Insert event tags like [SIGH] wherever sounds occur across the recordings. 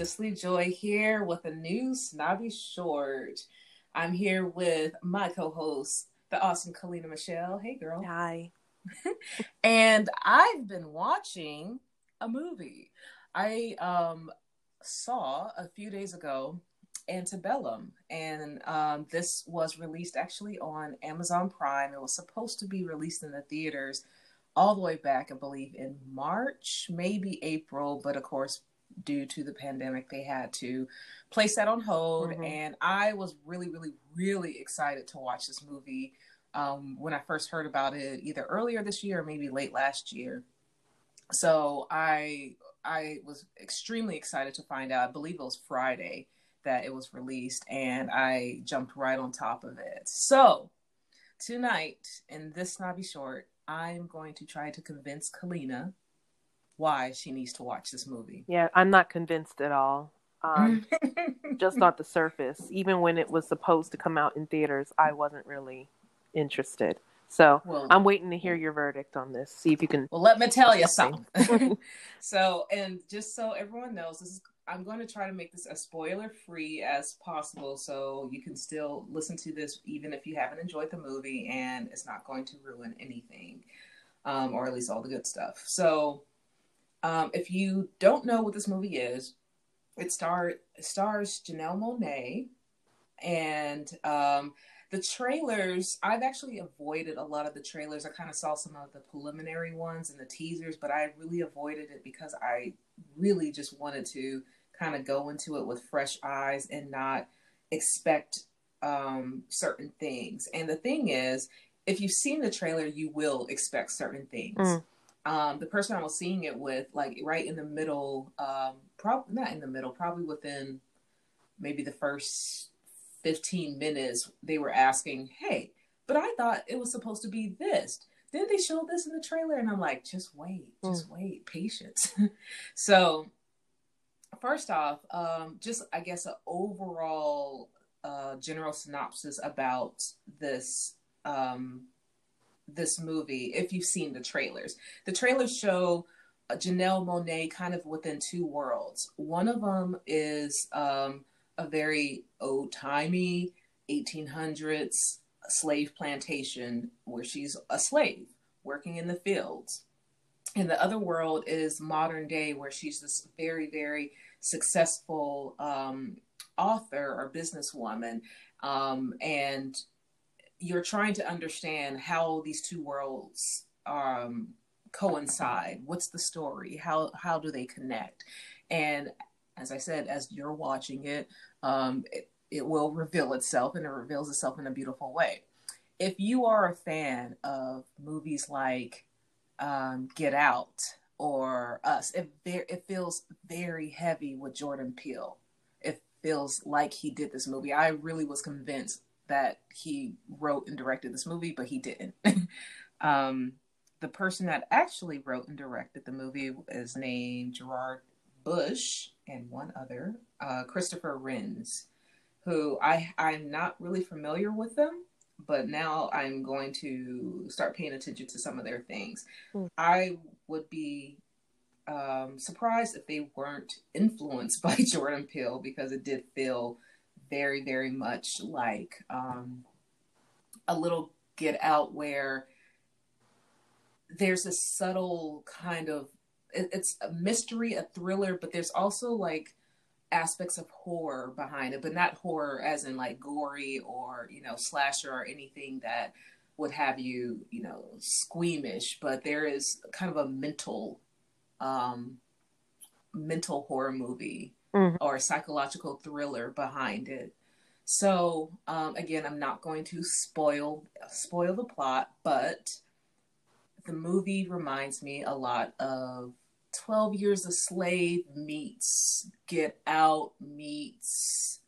Cicely Joy here with a new snobby short. I'm here with my co-host, the awesome Kalina Michelle. Hey girl. Hi. [LAUGHS] and I've been watching a movie. I um saw a few days ago Antebellum, and um, this was released actually on Amazon Prime. It was supposed to be released in the theaters all the way back, I believe, in March, maybe April, but of course, due to the pandemic, they had to place that on hold. Mm-hmm. And I was really, really, really excited to watch this movie um, when I first heard about it, either earlier this year or maybe late last year. So I I was extremely excited to find out. I believe it was Friday that it was released, and I jumped right on top of it. So tonight in this snobby short, I'm going to try to convince Kalina why she needs to watch this movie. Yeah, I'm not convinced at all. Um, [LAUGHS] just on the surface. Even when it was supposed to come out in theaters, I wasn't really interested. So well, I'm waiting to hear your verdict on this. See if you can. Well, let me tell you something. [LAUGHS] [LAUGHS] so, and just so everyone knows, this is I'm going to try to make this as spoiler free as possible so you can still listen to this even if you haven't enjoyed the movie and it's not going to ruin anything um, or at least all the good stuff. So, um, if you don't know what this movie is, it, star- stars Janelle Monáe and um, the trailers i've actually avoided a lot of the trailers i kind of saw some of the preliminary ones and the teasers but i really avoided it because i really just wanted to kind of go into it with fresh eyes and not expect um, certain things. And the thing is, if you've seen the trailer, you will expect certain things. Mm. Um, the person I was seeing it with, like right in the middle, um, probably not in the middle, probably within maybe the first 15 minutes, they were asking, Hey, but I thought it was supposed to be this. Then they showed this in the trailer, and I'm like, just wait, just mm. wait, patience. [LAUGHS] so first off, um, just I guess an overall uh, general synopsis about this um, this movie. If you've seen the trailers, the trailers show uh, Janelle Monáe kind of within two worlds. One of them is um, a very old timey 1800s slave plantation where she's a slave working in the fields. And the other world is modern day where she's this very, very successful um, author or businesswoman, um, and you're trying to understand how these two worlds um, coincide. What's the story? How how do they connect? And as I said, as you're watching it, um, it, it will reveal itself, and it reveals itself in a beautiful way. If you are a fan of movies like um, Get Out, or us. It it feels very heavy with Jordan Peele. It feels like he did this movie. I really was convinced that he wrote and directed this movie, but he didn't. [LAUGHS] um, the person that actually wrote and directed the movie is named Gerard Bush and one other, uh, Christopher Renz, who I I'm not really familiar with them but now I'm going to start paying attention to some of their things. Mm. I would be um, surprised if they weren't influenced [LAUGHS] by Jordan Peele because it did feel very, very much like um, a little Get Out where there's a subtle kind of it, it's a mystery, a thriller, but there's also like aspects of horror behind it, but not horror as in like gory or you know slasher or anything that would have you you know squeamish. But there is kind of a mental um, mental horror movie mm-hmm. or psychological thriller behind it. So um, again, I'm not going to spoil spoil the plot, but the movie reminds me a lot of 12 Years a Slave meets Get Out meets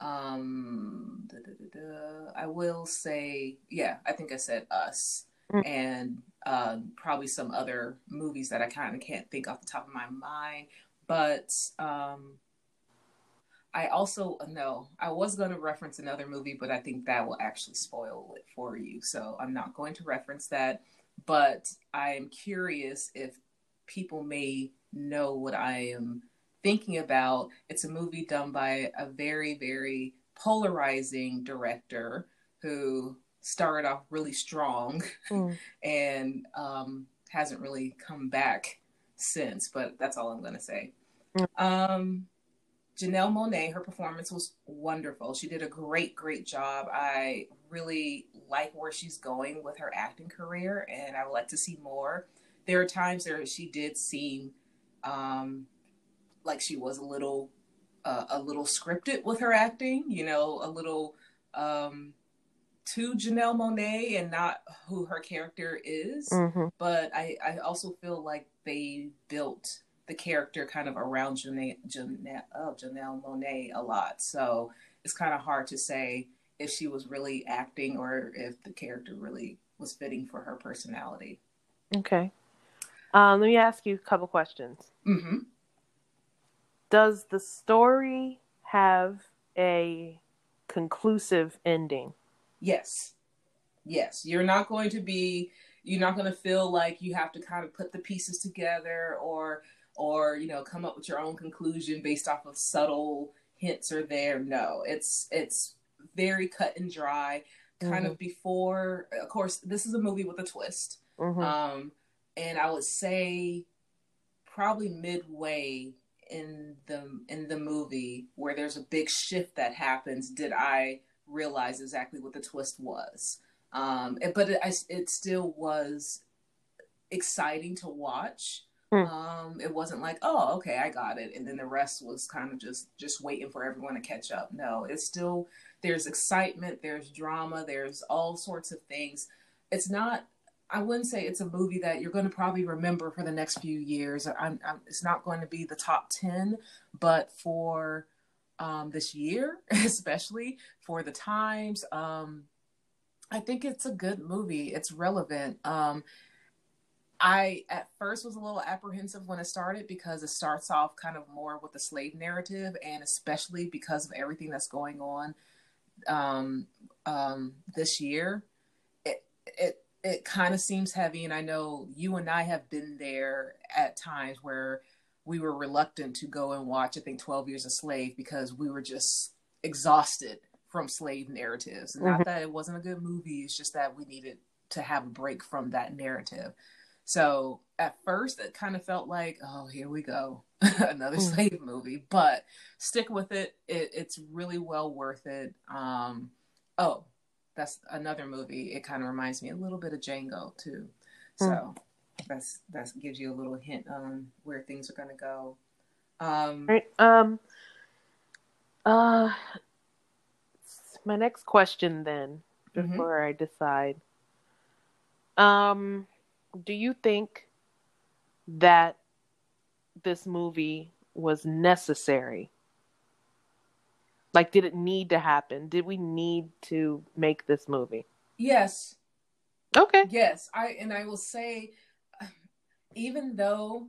um da, da, da, I will say yeah, I think I said Us mm. and um, probably some other movies that I kind of can't think off the top of my mind. But um, I also know I was going to reference another movie, but I think that will actually spoil it for you. So I'm not going to reference that. But I'm curious if people may know what I am thinking about. It's a movie done by a very, very polarizing director who started off really strong mm. [LAUGHS] and um, hasn't really come back since. But that's all I'm going to say. Mm. Um, Janelle Monáe, her performance was wonderful. She did a great, great job. I really like where she's going with her acting career, and I would like to see more. There are times where she did seem um, like she was a little, uh, a little scripted with her acting. You know, a little um, too Janelle Monáe and not who her character is. Mm-hmm. But I, I also feel like they built the character kind of around Janelle, Janelle, oh, Janelle Monáe a lot. So it's kind of hard to say if she was really acting or if the character really was fitting for her personality. Okay. Um, let me ask you a couple questions. Mm-hmm. Does the story have a conclusive ending? Yes. Yes. You're not going to be, you're not going to feel like you have to kind of put the pieces together or or you know come up with your own conclusion based off of subtle hints or there no it's it's very cut and dry kind mm-hmm. of before of course this is a movie with a twist mm-hmm. um and i would say probably midway in the in the movie where there's a big shift that happens did i realize exactly what the twist was um but it, I, it still was exciting to watch Hmm. Um, it wasn't like, oh, okay, I got it, and then the rest was kind of just just waiting for everyone to catch up. No, it's still there's excitement, there's drama, there's all sorts of things. It's not. I wouldn't say it's a movie that you're going to probably remember for the next few years. I'm, I'm, it's not going to be the top ten, but for um, this year, [LAUGHS] especially for the times, um, I think it's a good movie. It's relevant. Um, I at first was a little apprehensive when it started because it starts off kind of more with the slave narrative, and especially because of everything that's going on um, um, this year, it it it kind of seems heavy. And I know you and I have been there at times where we were reluctant to go and watch. I think Twelve Years a Slave because we were just exhausted from slave narratives. Mm-hmm. Not that it wasn't a good movie; it's just that we needed to have a break from that narrative. So at first, it kind of felt like, oh, here we go, [LAUGHS] another mm. slave movie. But stick with it. it. It's really well worth it. Um, oh, that's another movie. It kind of reminds me a little bit of Django too. Mm. So that's that gives you a little hint on where things are going to go. Um, right. Um. Uh. My next question then, mm-hmm. before mm-hmm. I decide. Um do you think that this movie was necessary? Like, did it need to happen? Did we need to make this movie? Yes. Okay. Yes. I and I will say, [SIGHS] even though,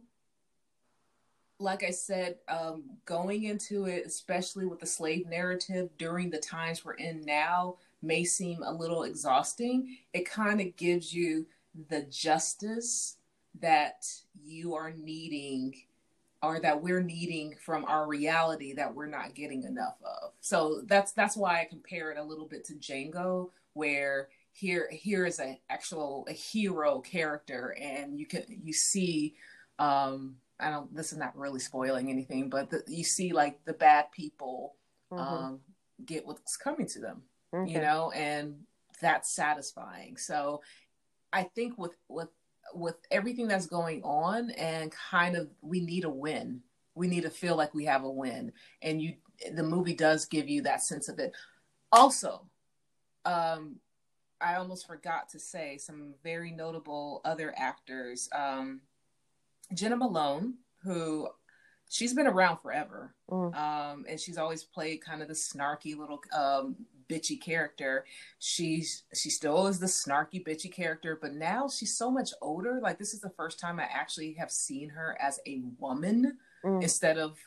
like I said, um, going into it, especially with the slave narrative during the times we're in now, may seem a little exhausting. It kind of gives you the justice that you are needing or that we're needing from our reality that we're not getting enough of. So that's that's why I compare it a little bit to Django, where here here is an actual a hero character, and you can you see. Um, I don't. This is not really spoiling anything, but the, you see like the bad people mm-hmm. um, get what's coming to them, okay. you know, and that's satisfying. So I think with with with everything that's going on and kind of we need a win. We need to feel like we have a win. And you the movie does give you that sense of it. Also, um I almost forgot to say some very notable other actors. Um Jena Malone, who she's been around forever. Mm. Um, and she's always played kind of the snarky little um, bitchy character. She's she still is the snarky bitchy character, but now she's so much older. Like this is the first time I actually have seen her as a woman mm. instead of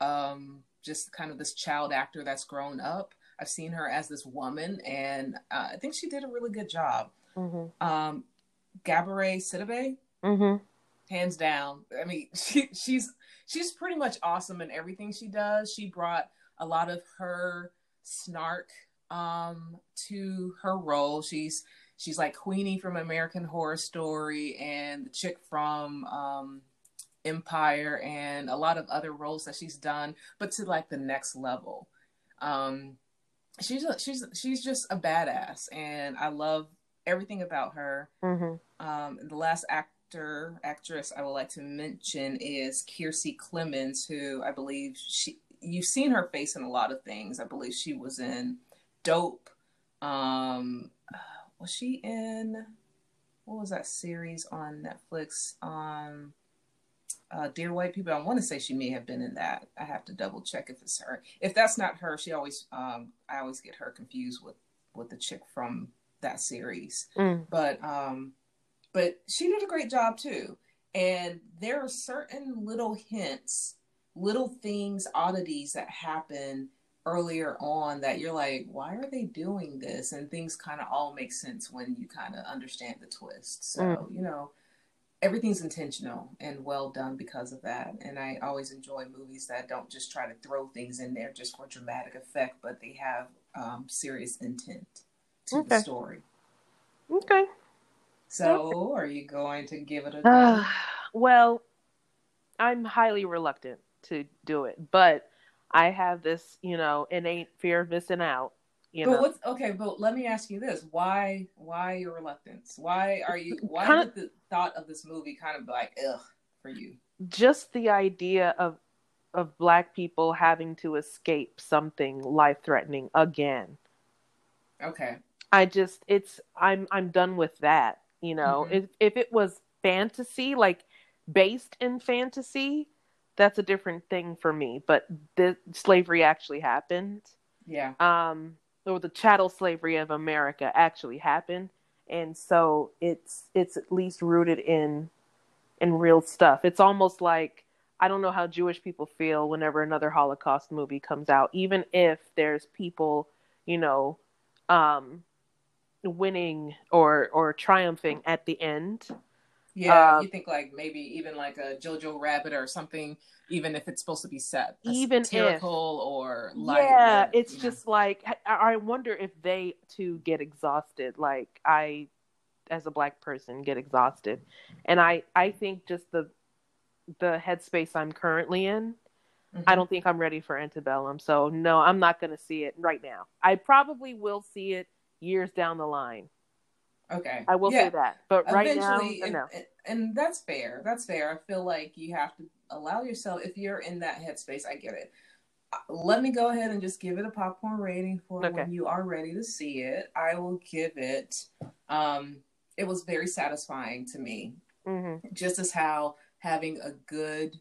um, just kind of this child actor that's grown up. I've seen her as this woman, and uh, I think she did a really good job. Mm-hmm. Um, Gabourey Sidibe. Mm-hmm. Hands down. I mean, [LAUGHS] she, she's she's pretty much awesome in everything she does. She brought a lot of her snark um, to her role. She's she's like Queenie from American Horror Story and the chick from um, Empire and a lot of other roles that she's done, but to like the next level. Um, she's a, she's she's just a badass, and I love everything about her. Mm-hmm. Um, the last actor actress I would like to mention is Kiersey Clemons, who I believe she you've seen her face in a lot of things. I believe she was in Dope. Um, was she in what was that series on Netflix? Um, uh, Dear White People. I want to say she may have been in that. I have to double check if it's her. If that's not her, she always um, I always get her confused with with the chick from that series. Mm. But um, but she did a great job too. And there are certain little hints, little things, oddities that happen earlier on that you're like, why are they doing this? And things kind of all make sense when you kind of understand the twist. So, mm. you know, everything's intentional and well done because of that. And I always enjoy movies that don't just try to throw things in there just for dramatic effect, but they have um, serious intent to okay. the story. Okay. So, [LAUGHS] are you going to give it a uh, [SIGHS] well, I'm highly reluctant to do it, but I have this, you know, innate fear of missing out. You but know? what's okay? But let me ask you this: Why? Why your reluctance? Why are you? [LAUGHS] Why kind did the thought of this movie kind of like ugh for you? Just the idea of of black people having to escape something life threatening again. Okay. I just it's I'm I'm done with that. You know, mm-hmm. if if it was fantasy, like based in fantasy, that's a different thing for me. But the slavery actually happened. Yeah. Um, or the chattel slavery of America actually happened, and so it's it's at least rooted in in real stuff. It's almost like I don't know how Jewish people feel whenever another Holocaust movie comes out, even if there's people, you know, um, winning or or triumphing at the end. Yeah, um, you think like maybe even like a Jojo Rabbit or something, even if it's supposed to be set, even satirical if, or light, yeah, it's just know. like I wonder if they too get exhausted, like I, as a black person, get exhausted, and I I think just the the headspace I'm currently in, mm-hmm. I don't think I'm ready for Antebellum. So no, I'm not going to see it right now. I probably will see it years down the line. Okay. I will yeah. say that. But right now, no. And, and that's fair. That's fair. I feel like you have to allow yourself, if you're in that headspace, I get it. Uh, let me go ahead and just give it a popcorn rating for okay. when you are ready to see it. I will give it, um, it was very satisfying to me. Mm-hmm. Just as how having a good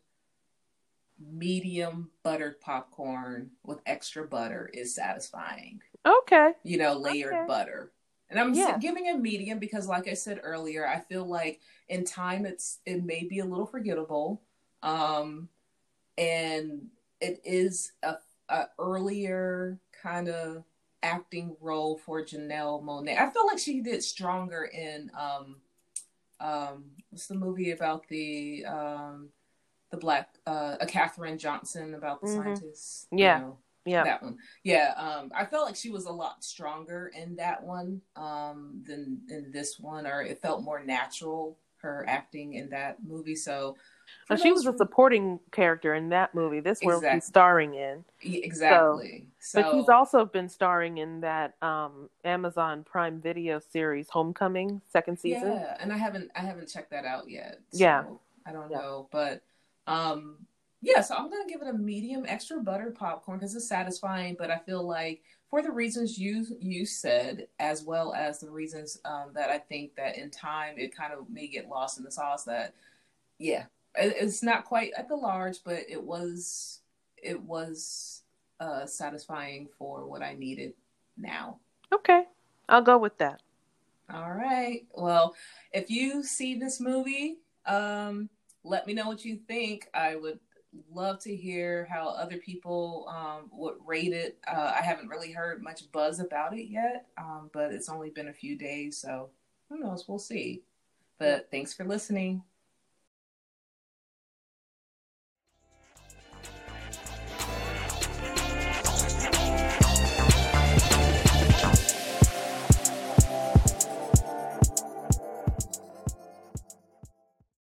medium buttered popcorn with extra butter is satisfying. Okay. You know, layered okay. butter. And I'm yeah. giving a medium because, like I said earlier, I feel like in time it's it may be a little forgettable, um, and it is a, a earlier kind of acting role for Janelle Monáe. I feel like she did stronger in um, um, what's the movie about the um, the black uh, a Katherine Johnson about the mm-hmm. scientists? Yeah. You know? Yeah. That one. Yeah. Um, I felt like she was a lot stronger in that one um, than in this one, or it felt more natural, her acting in that movie. So, well, she was a supporting character in that movie. This exactly. one she's starring in. Exactly. So, so, but she's also been starring in that um, Amazon Prime Video series Homecoming second season. Yeah, and I haven't I haven't checked that out yet. So yeah. I don't yeah. know, but um yeah, so I'm gonna give it a medium extra butter popcorn because it's satisfying. But I feel like for the reasons you you said, as well as the reasons um, that I think that in time it kind of may get lost in the sauce. That yeah, it, it's not quite at the large, but it was it was uh, satisfying for what I needed now. Okay, I'll go with that. All right. Well, if you see this movie, um, let me know what you think. I would love to hear how other people um, would rate it. Uh, I haven't really heard much buzz about it yet, um, but it's only been a few days, so who knows? We'll see. But thanks for listening.